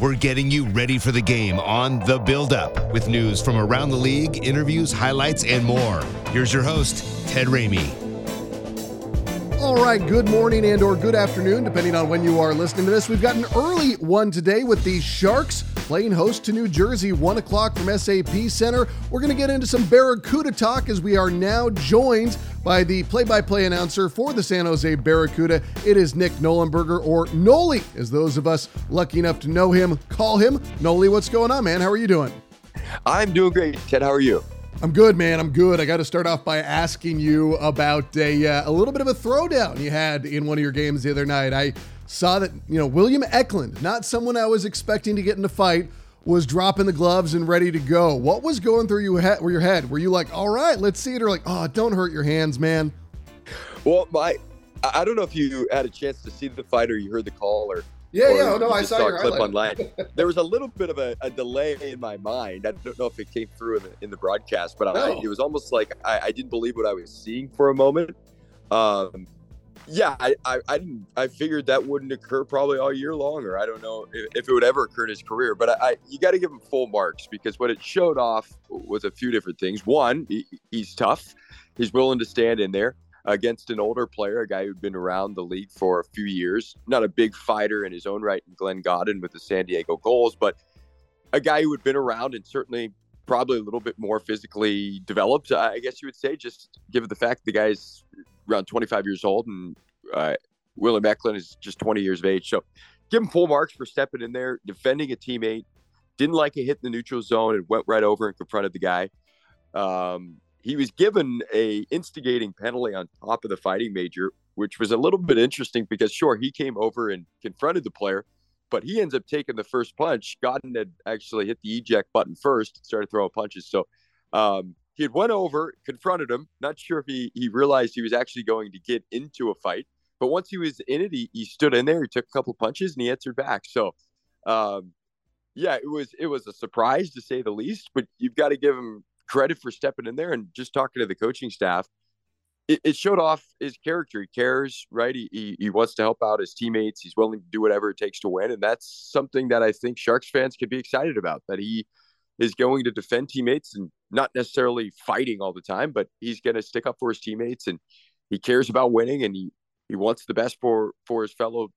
We're getting you ready for the game on The Build Up with news from around the league, interviews, highlights, and more. Here's your host, Ted Ramey. All right, good morning and or good afternoon, depending on when you are listening to this. We've got an early one today with the Sharks playing host to New Jersey, 1 o'clock from SAP Center. We're going to get into some Barracuda talk as we are now joined by the play by play announcer for the San Jose Barracuda. It is Nick Nollenberger, or Noli, as those of us lucky enough to know him call him. Noli, what's going on, man? How are you doing? I'm doing great. Ted, how are you? I'm good, man. I'm good. I got to start off by asking you about a, uh, a little bit of a throwdown you had in one of your games the other night. I saw that, you know, William Eklund, not someone I was expecting to get in a fight, was dropping the gloves and ready to go. What was going through your head? Your head? Were you like, all right, let's see it, or like, oh, don't hurt your hands, man? Well, my, I don't know if you had a chance to see the fight or you heard the call or. Yeah, yeah, no, I saw, saw your clip online. there was a little bit of a, a, delay in my mind. I don't know if it came through in the, in the broadcast, but no. I, it was almost like I, I, didn't believe what I was seeing for a moment. Um, yeah, I, I, I, didn't. I figured that wouldn't occur probably all year long, or I don't know if, if it would ever occur in his career. But I, I you got to give him full marks because what it showed off was a few different things. One, he, he's tough. He's willing to stand in there against an older player, a guy who'd been around the league for a few years. Not a big fighter in his own right, in Glenn Gawdin with the San Diego Gulls, but a guy who had been around and certainly probably a little bit more physically developed, I guess you would say, just given the fact the guy's around 25 years old, and uh, William Eklund is just 20 years of age. So give him full marks for stepping in there, defending a teammate. Didn't like a hit in the neutral zone and went right over and confronted the guy. Um, he was given a instigating penalty on top of the fighting major, which was a little bit interesting because sure he came over and confronted the player, but he ends up taking the first punch. Gawdin had actually hit the eject button first, started throwing punches. So um, he had went over, confronted him. Not sure if he, he realized he was actually going to get into a fight. But once he was in it, he, he stood in there, he took a couple punches, and he answered back. So, um, yeah, it was it was a surprise to say the least. But you've got to give him credit for stepping in there and just talking to the coaching staff. It, it showed off his character. He cares, right? He, he, he wants to help out his teammates. He's willing to do whatever it takes to win, and that's something that I think Sharks fans could be excited about. That he is going to defend teammates and not necessarily fighting all the time, but he's going to stick up for his teammates and he cares about winning and he he wants the best for for his fellow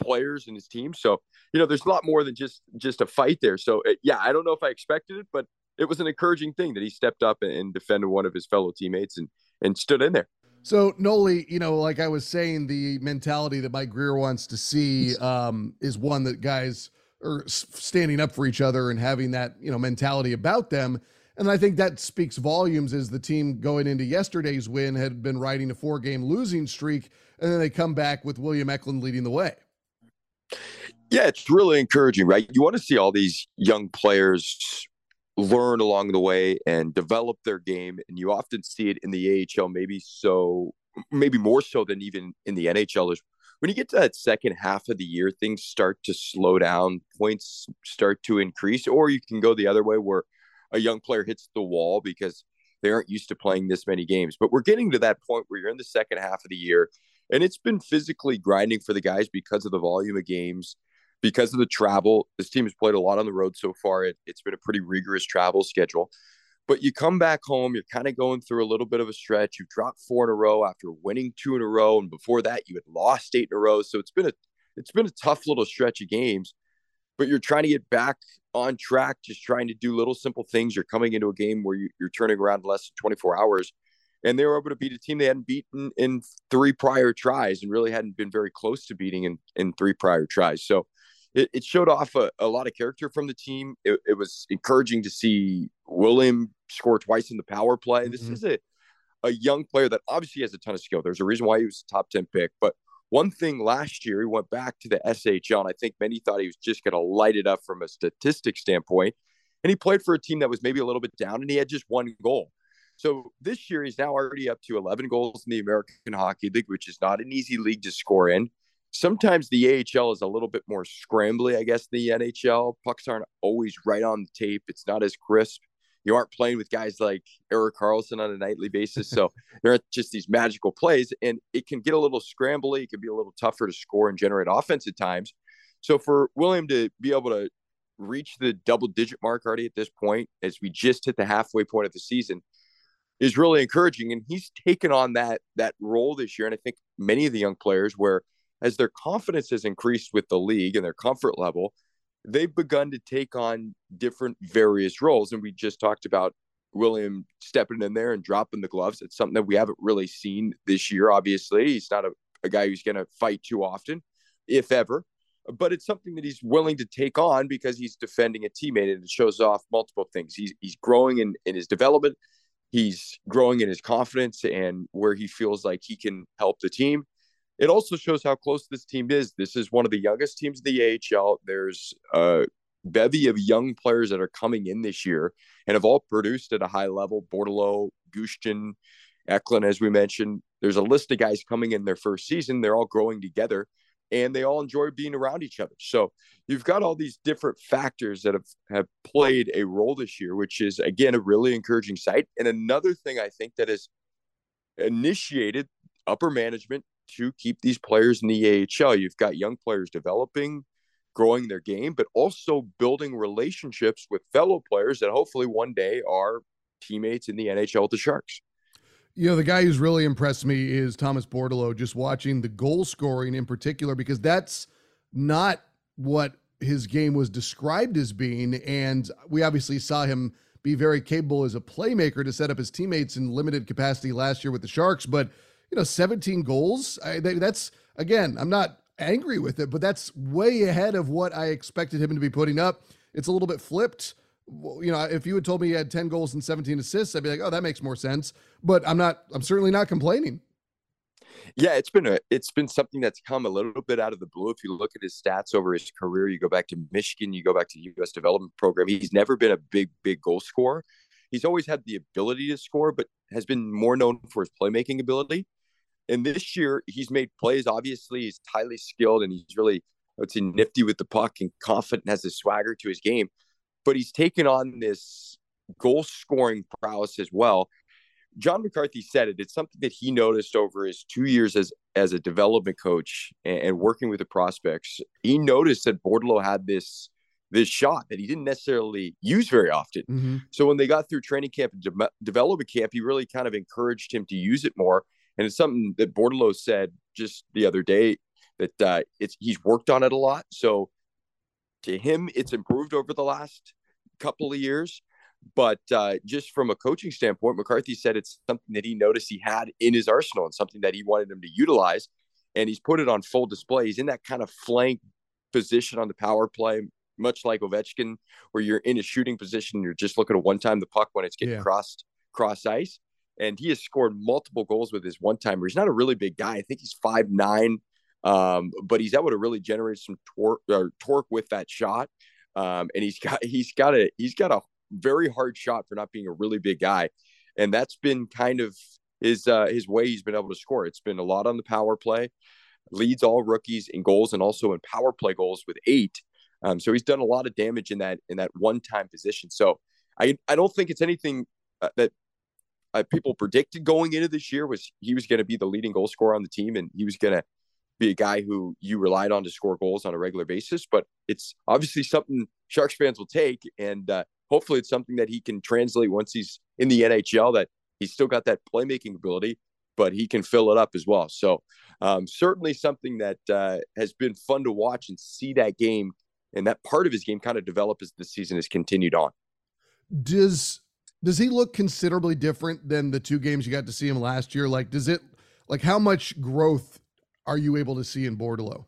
players and his team. So you know, there's a lot more than just just a fight there. So uh, yeah, I don't know if I expected it, but it was an encouraging thing that he stepped up and defended one of his fellow teammates and and stood in there. So Noli, you know, like I was saying, the mentality that Mike Grier wants to see um, is one that guys are standing up for each other and having that you know mentality about them. And I think that speaks volumes as the team going into yesterday's win had been riding a four game losing streak, and then they come back with William Eklund leading the way. Yeah, it's really encouraging, right? You want to see all these young players learn along the way and develop their game. And you often see it in the AHL, maybe so, maybe more so than even in the NHL, when you get to that second half of the year, things start to slow down, points start to increase, or you can go the other way where a young player hits the wall because they aren't used to playing this many games. But we're getting to that point where you're in the second half of the year, and it's been physically grinding for the guys because of the volume of games, because of the travel. This team has played a lot on the road so far. It, it's been a pretty rigorous travel schedule. But you come back home, you're kind of going through a little bit of a stretch. You've dropped four in a row after winning two in a row, and before that, you had lost eight in a row. So it's been a it's been a tough little stretch of games. But you're trying to get back on track, just trying to do little simple things. You're coming into a game where you, are turning around in less than 24 hours, and they were able to beat a team they hadn't beaten in three prior tries, and really hadn't been very close to beating in in three prior tries. So it, it showed off a, a, lot of character from the team. It, it, was encouraging to see William score twice in the power play. Mm-hmm. This is a, a young player that obviously has a ton of skill. There's a reason why he was a top 10 pick, but One thing last year, he went back to the SHL, and I think many thought he was just going to light it up from a statistic standpoint. And he played for a team that was maybe a little bit down, and he had just one goal. So this year, he's now already up to 11 goals in the American Hockey League, which is not an easy league to score in. Sometimes the AHL is a little bit more scrambly, I guess, the NHL. Pucks aren't always right on the tape. It's not as crisp. You aren't playing with guys like Erik Karlsson on a nightly basis. So there are just these magical plays, and it can get a little scrambly. It can be a little tougher to score and generate offense at times. So for William to be able to reach the double digit mark already at this point, as we just hit the halfway point of the season, is really encouraging. And he's taken on that that role this year. And I think many of the young players where as their confidence has increased with the league and their comfort level, they've begun to take on different various roles. And we just talked about William stepping in there and dropping the gloves. It's something that we haven't really seen this year, obviously. He's not a, a guy who's going to fight too often, if ever. But it's something that he's willing to take on because he's defending a teammate and it shows off multiple things. He's, he's growing in, in his development, he's growing in his confidence and where he feels like he can help the team it also shows how close this team is. This is one of the youngest teams in the AHL. There's a bevy of young players that are coming in this year and have all produced at a high level. Bordeleau, Gushchin, Eklund, as we mentioned. There's a list of guys coming in their first season. They're all growing together and they all enjoy being around each other. So you've got all these different factors that have, have played a role this year, which is again a really encouraging sight. And another thing I think that has initiated upper management to keep these players in the AHL. You've got young players developing, growing their game, but also building relationships with fellow players that hopefully one day are teammates in the NHL with the Sharks. You know, the guy who's really impressed me is Thomas Bordeleau, just watching the goal scoring in particular, because that's not what his game was described as being. And we obviously saw him be very capable as a playmaker to set up his teammates in limited capacity last year with the Sharks. But you know, 17 goals. I, that's again, I'm not angry with it, but that's way ahead of what I expected him to be putting up. It's a little bit flipped. You know, if you had told me he had 10 goals and 17 assists, I'd be like, oh, that makes more sense. But I'm not, I'm certainly not complaining. Yeah, it's been a it's been something that's come a little bit out of the blue. If you look at his stats over his career, you go back to Michigan, you go back to the U.S. development program. He's never been a big big goal scorer. He's always had the ability to score, but has been more known for his playmaking ability. And this year, he's made plays. Obviously, he's highly skilled and he's really, I would say, nifty with the puck and confident and has a swagger to his game. But he's taken on this goal scoring prowess as well. John McCarthy said it. It's something that he noticed over his two years as as a development coach and, and working with the prospects. He noticed that Bordeleau had this this shot that he didn't necessarily use very often. Mm-hmm. So when they got through training camp and de- development camp, he really kind of encouraged him to use it more. And it's something that Bordeleau said just the other day that uh, it's he's worked on it a lot. So to him, it's improved over the last couple of years. But uh, just from a coaching standpoint, McCarthy said it's something that he noticed he had in his arsenal and something that he wanted him to utilize. And he's put it on full display. He's in that kind of flank position on the power play, much like Ovechkin, where you're in a shooting position. You're just looking to one time the puck when it's getting yeah. crossed cross ice and he has scored multiple goals with his one timer. He's not a really big guy. I think he's five nine, um, but he's able to really generate some torque or torque with that shot. Um, and he's got he's got a he's got a very hard shot for not being a really big guy, and that's been kind of his uh, his way he's been able to score. It's been a lot on the power play, leads all rookies in goals and also in power play goals with eight. Um, so he's done a lot of damage in that in that one time position. So I I don't think it's anything uh, that uh, people predicted going into this year was he was going to be the leading goal scorer on the team and he was going to be a guy who you relied on to score goals on a regular basis. But it's obviously something Sharks fans will take, and uh, hopefully it's something that he can translate once he's in the NHL. That he's still got that playmaking ability, but he can fill it up as well. So um, certainly something that uh, has been fun to watch and see that game and that part of his game kind of develop as the season has continued on. Does does he look considerably different than the two games you got to see him last year? Like, does it, like, how much growth are you able to see in Bordeleau?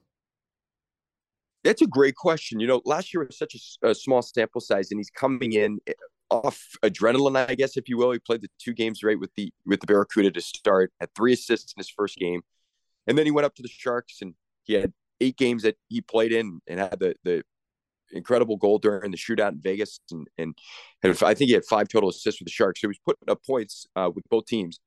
That's a great question. You know, last year was such a, a, small sample size, and he's coming in eh, off adrenaline, I guess, if you will. He played the two games right with the with the Barracuda to start, had three assists in his first game, And then he went up to the Sharks and he had eight games that he played in and had the the incredible goal during the shootout in Vegas, and and, I think he had five total assists with the Sharks. So he was putting up points uh, with both teams.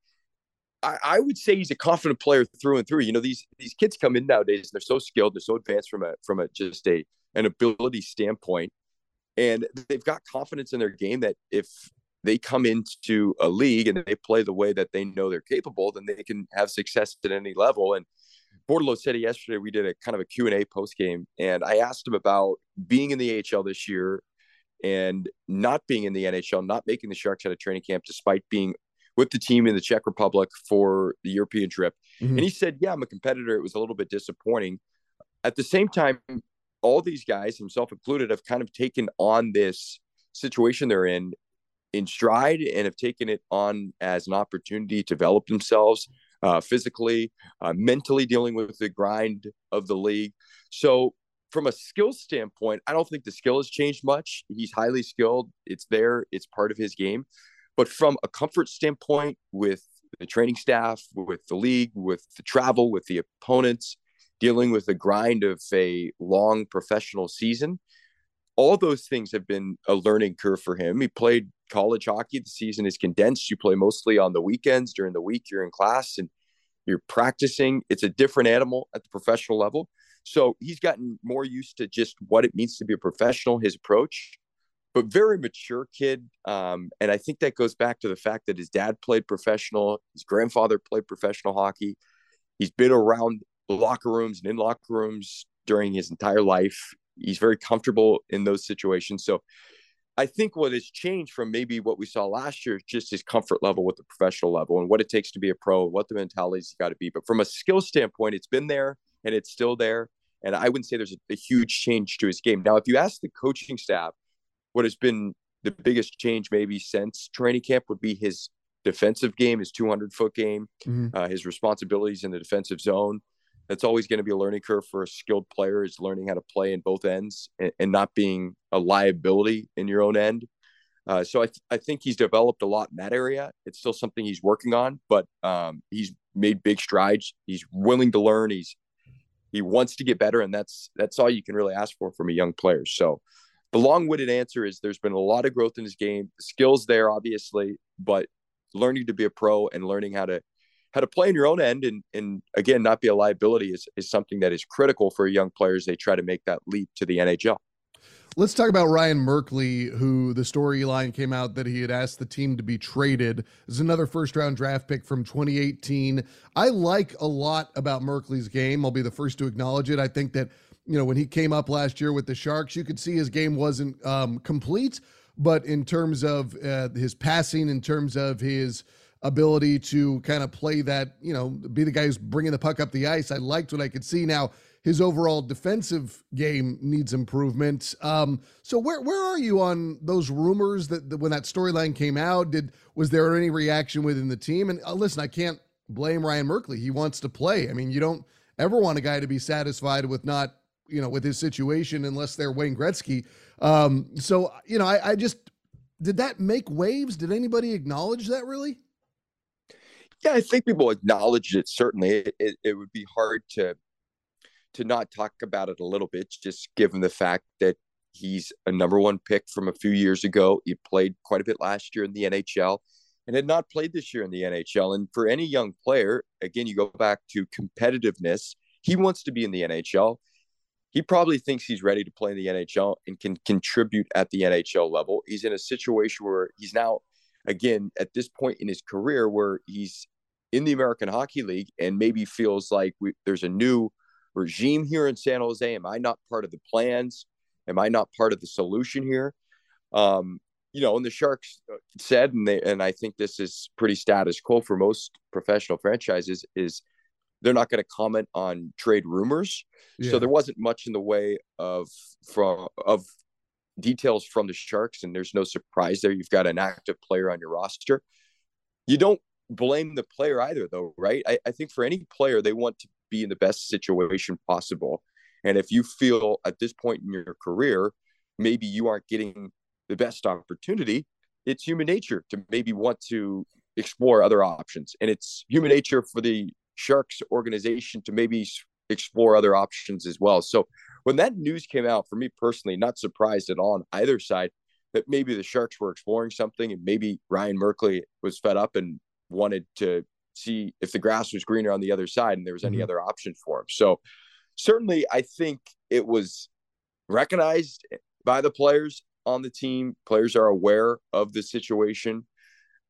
I, I, would say he's a confident player through and through. You know, these these kids come in nowadays, and they're so skilled, they're so advanced from a from a just a an ability standpoint, and they've got confidence in their game that if they come into a league and they play the way that they know they're capable, then they can have success at any level. And Bordeleau said yesterday we did a kind of a Q&A post game and I asked him about being in the AHL this year and not being in the NHL, not making the Sharks out of training camp despite being with the team in the Czech Republic for the European trip. Mm-hmm. And he said, "Yeah, I'm a competitor. It was a little bit disappointing." At the same time, all these guys, himself included, have kind of taken on this situation they're in in stride and have taken it on as an opportunity to develop themselves uh, physically, uh, mentally dealing with the grind of the league. So, from a skill standpoint, I don't think the skill has changed much. He's highly skilled. It's there. It's part of his game. But from a comfort standpoint, with the training staff, with the league, with the travel, with the opponents, dealing with the grind of a long professional season, all those things have been a learning curve for him. He played college hockey. The season is condensed. You play mostly on the weekends. During the week, you're in class and you're practicing. It's a different animal at the professional level. So he's gotten more used to just what it means to be a professional, his approach, but very mature kid. Um, and I think that goes back to the fact that his dad played professional, his grandfather played professional hockey. He's been around locker rooms and in locker rooms during his entire life. He's very comfortable in those situations. So I think what has changed from maybe what we saw last year is just his comfort level with the professional level and what it takes to be a pro, what the mentality's got to be. But from a skill standpoint, it's been there and it's still there. And I wouldn't say there's a, a huge change to his game. Now, if you ask the coaching staff, what has been the biggest change maybe since training camp would be his defensive game, his 200 foot game, mm-hmm. uh, his responsibilities in the defensive zone that's always going to be a learning curve for a skilled player is learning how to play in both ends and, and not being a liability in your own end. Uh, so I, th- I think he's developed a lot in that area. It's still something he's working on, but um, he's made big strides. He's willing to learn. He's he wants to get better, and that's that's all you can really ask for from a young player. So the long-winded answer is there's been a lot of growth in his game. Skills there, obviously, but learning to be a pro and learning how to how to play in your own end and and again not be a liability is is something that is critical for young players they try to make that leap to the NHL. Let's talk about Ryan Merkley, who the storyline came out that he had asked the team to be traded. This is another first round draft pick from 2018. I like a lot about Merkley's game. I'll be the first to acknowledge it. I think that, you know, when he came up last year with the Sharks, you could see his game wasn't um, complete, but in terms of uh, his passing, in terms of his, ability to kind of play that, you know, be the guy who's bringing the puck up the ice. I liked what I could see. Now, his overall defensive game needs improvement. Um, so where where are you on those rumors that, that when that storyline came out? Did was there any reaction within the team? And uh, listen, I can't blame Ryan Merkley. He wants to play. I mean, you don't ever want a guy to be satisfied with not you know with his situation unless they're Wayne Gretzky. Um, so you know, I, I just did that make waves? Did anybody acknowledge that really? Yeah, I think people acknowledged it. Certainly, it, it, it, would be hard to to not talk about it a little bit, just given the fact that he's a number one pick from a few years ago. He played quite a bit last year in the NHL, and had not played this year in the NHL. And for any young player, again, you go back to competitiveness. He wants to be in the NHL. He probably thinks he's ready to play in the NHL and can contribute at the NHL level. He's in a situation where he's now again at this point in his career where he's in the American Hockey League and maybe feels like we, there's a new regime here in San Jose. Am I not part of the plans? Am I not part of the solution here? Um, you know, and the Sharks uh, said, and they, and I think this is pretty status quo for most professional franchises, is they're not going to comment on trade rumors. Yeah. So there wasn't much in the way of from of details from the Sharks, and there's no surprise there. You've got an active player on your roster. You don't blame the player either, though, right? I, I think for any player, they want to be in the best situation possible. And if you feel at this point in your career, maybe you aren't getting the best opportunity, it's human nature to maybe want to explore other options. And it's human nature for the Sharks organization to maybe explore other options as well. So when that news came out, for me personally, not surprised at all on either side that maybe the Sharks were exploring something and maybe Ryan Merkley was fed up and wanted to see if the grass was greener on the other side and there was any mm-hmm. other option for him. So certainly I think it was recognized by the players on the team. Players are aware of the situation.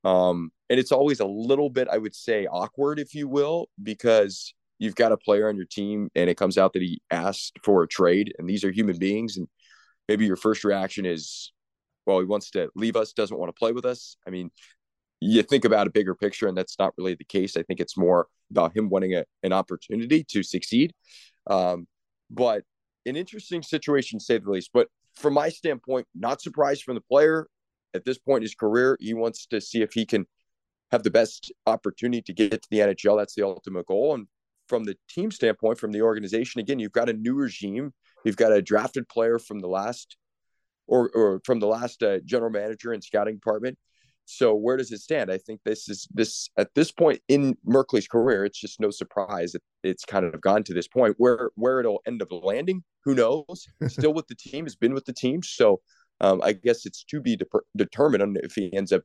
Um, and it's always a little bit, I would say, awkward, if you will, because you've got a player on your team and it comes out that he asked for a trade and these are human beings and maybe your first reaction is well he wants to leave us doesn't want to play with us. I mean you think about a bigger picture and that's not really the case. I think it's more about him wanting a, an opportunity to succeed. Um, but an interesting situation to say the least but from my standpoint not surprised from the player. At this point in his career he wants to see if he can have the best opportunity to get to the nhl that's the ultimate goal. And from the team standpoint, from the organization, again, you've got a new regime. You've got a drafted player from the last, or or from the last uh, general manager and scouting department. So where does it stand? I think this is this at this point in Merkley's career, it's just no surprise that it's kind of gone to this point where where it'll end up landing. Who knows? Still with the team, has been with the team. So um, I guess it's to be de- determined if he ends up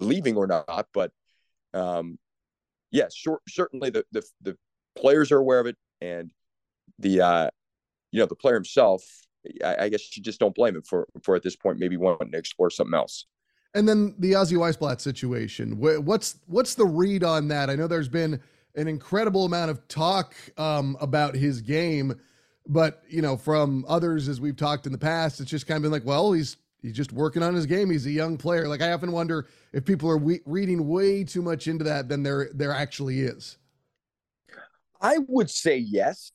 leaving or not. But um, yes, sure, certainly the, the the players are aware of it, and the uh, you know the player himself. I, I guess you just don't blame him for for at this point maybe wanting to explore something else. And then the Ozzy Wiesblatt situation. What's what's the read on that? I know there's been an incredible amount of talk um, about his game, but you know, from others as we've talked in the past, it's just kind of been like, well, he's he's just working on his game. He's a young player. Like I often wonder if people are we- reading way too much into that than there there actually is. I would say yes,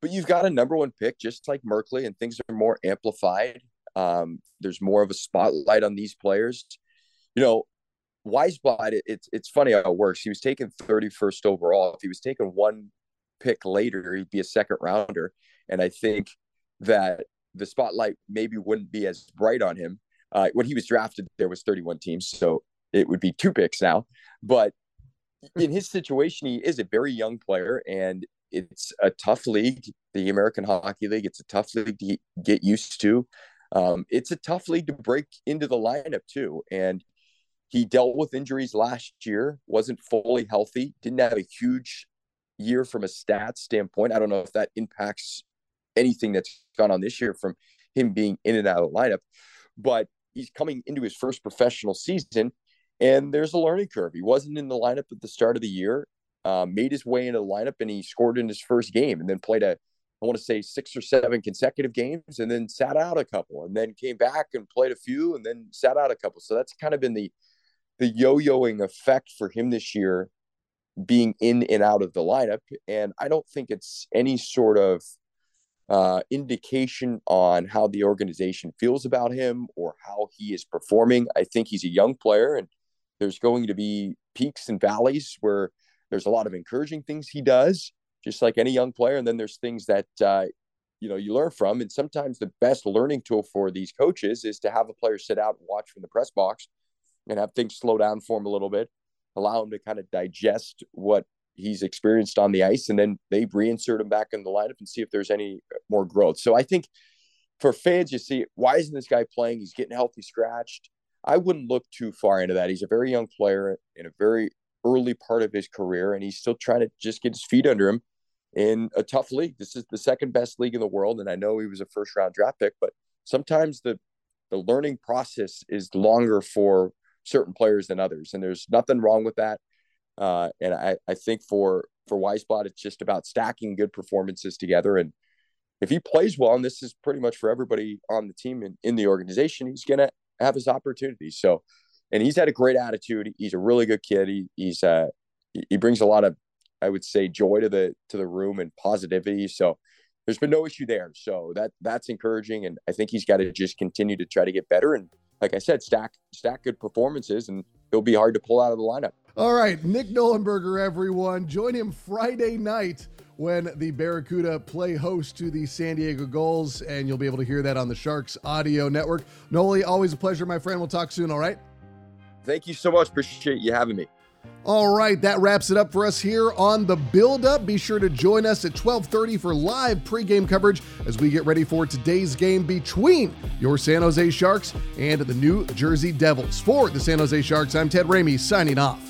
but you've got a number one pick, just like Merkley, and things are more amplified. Um, there's more of a spotlight on these players. You know, Wiesblatt, it, it's it's funny how it works. He was taken 31st overall. If he was taken one pick later, he'd be a second rounder. And I think that the spotlight maybe wouldn't be as bright on him. Uh, when he was drafted, there was 31 teams, so it would be two picks now. But in his situation, he is a very young player, and it's a tough league. The American Hockey League, it's a tough league to get used to. Um, it's a tough league to break into the lineup too, and he dealt with injuries last year, wasn't fully healthy, didn't have a huge year from a stats standpoint. I don't know if that impacts anything that's gone on this year from him being in and out of the lineup. But he's coming into his first professional season, and there's a learning curve. He wasn't in the lineup at the start of the year, uh, made his way into the lineup, and he scored in his first game, and then played a I want to say six or seven consecutive games, and then sat out a couple, and then came back and played a few, and then sat out a couple. So that's kind of been the the yo-yoing effect for him this year, being in and out of the lineup. And I don't think it's any sort of uh, indication on how the organization feels about him or how he is performing. I think he's a young player, and there's going to be peaks and valleys where there's a lot of encouraging things he does, just like any young player. And then there's things that uh, you know you learn from. And sometimes the best learning tool for these coaches is to have a player sit out and watch from the press box and have things slow down for him a little bit, allow him to kind of digest what he's experienced on the ice, and then they reinsert him back in the lineup and see if there's any more growth. So I think for fans, you see, why isn't this guy playing? He's getting healthy scratched. I wouldn't look too far into that. He's a very young player in a very early part of his career, and he's still trying to just get his feet under him in a tough league. This is the second best league in the world, and I know he was a first round draft pick, but sometimes the the learning process is longer for certain players than others, and there's nothing wrong with that. Uh, and I, I think for for Wiesblatt, it's just about stacking good performances together. And if he plays well, and this is pretty much for everybody on the team and in the organization, he's gonna have his opportunities. So, and he's had a great attitude. He's a really good kid. He, he's uh he brings a lot of I would say joy to the to the room and positivity. So there's been no issue there. So that that's encouraging, and I think he's got to just continue to try to get better. And like I said, stack stack good performances, and it'll be hard to pull out of the lineup. All right, Nick Nollenberger, everyone. Join him Friday night when the Barracuda play host to the San Diego Gulls, and you'll be able to hear that on the Sharks Audio Network. Noli, always a pleasure, my friend. We'll talk soon, all right? Thank you so much. Appreciate you having me. All right, that wraps it up for us here on the build up. Be sure to join us at 12:30 for live pregame coverage as we get ready for today's game between your San Jose Sharks and the New Jersey Devils. For the San Jose Sharks, I'm Ted Ramey signing off.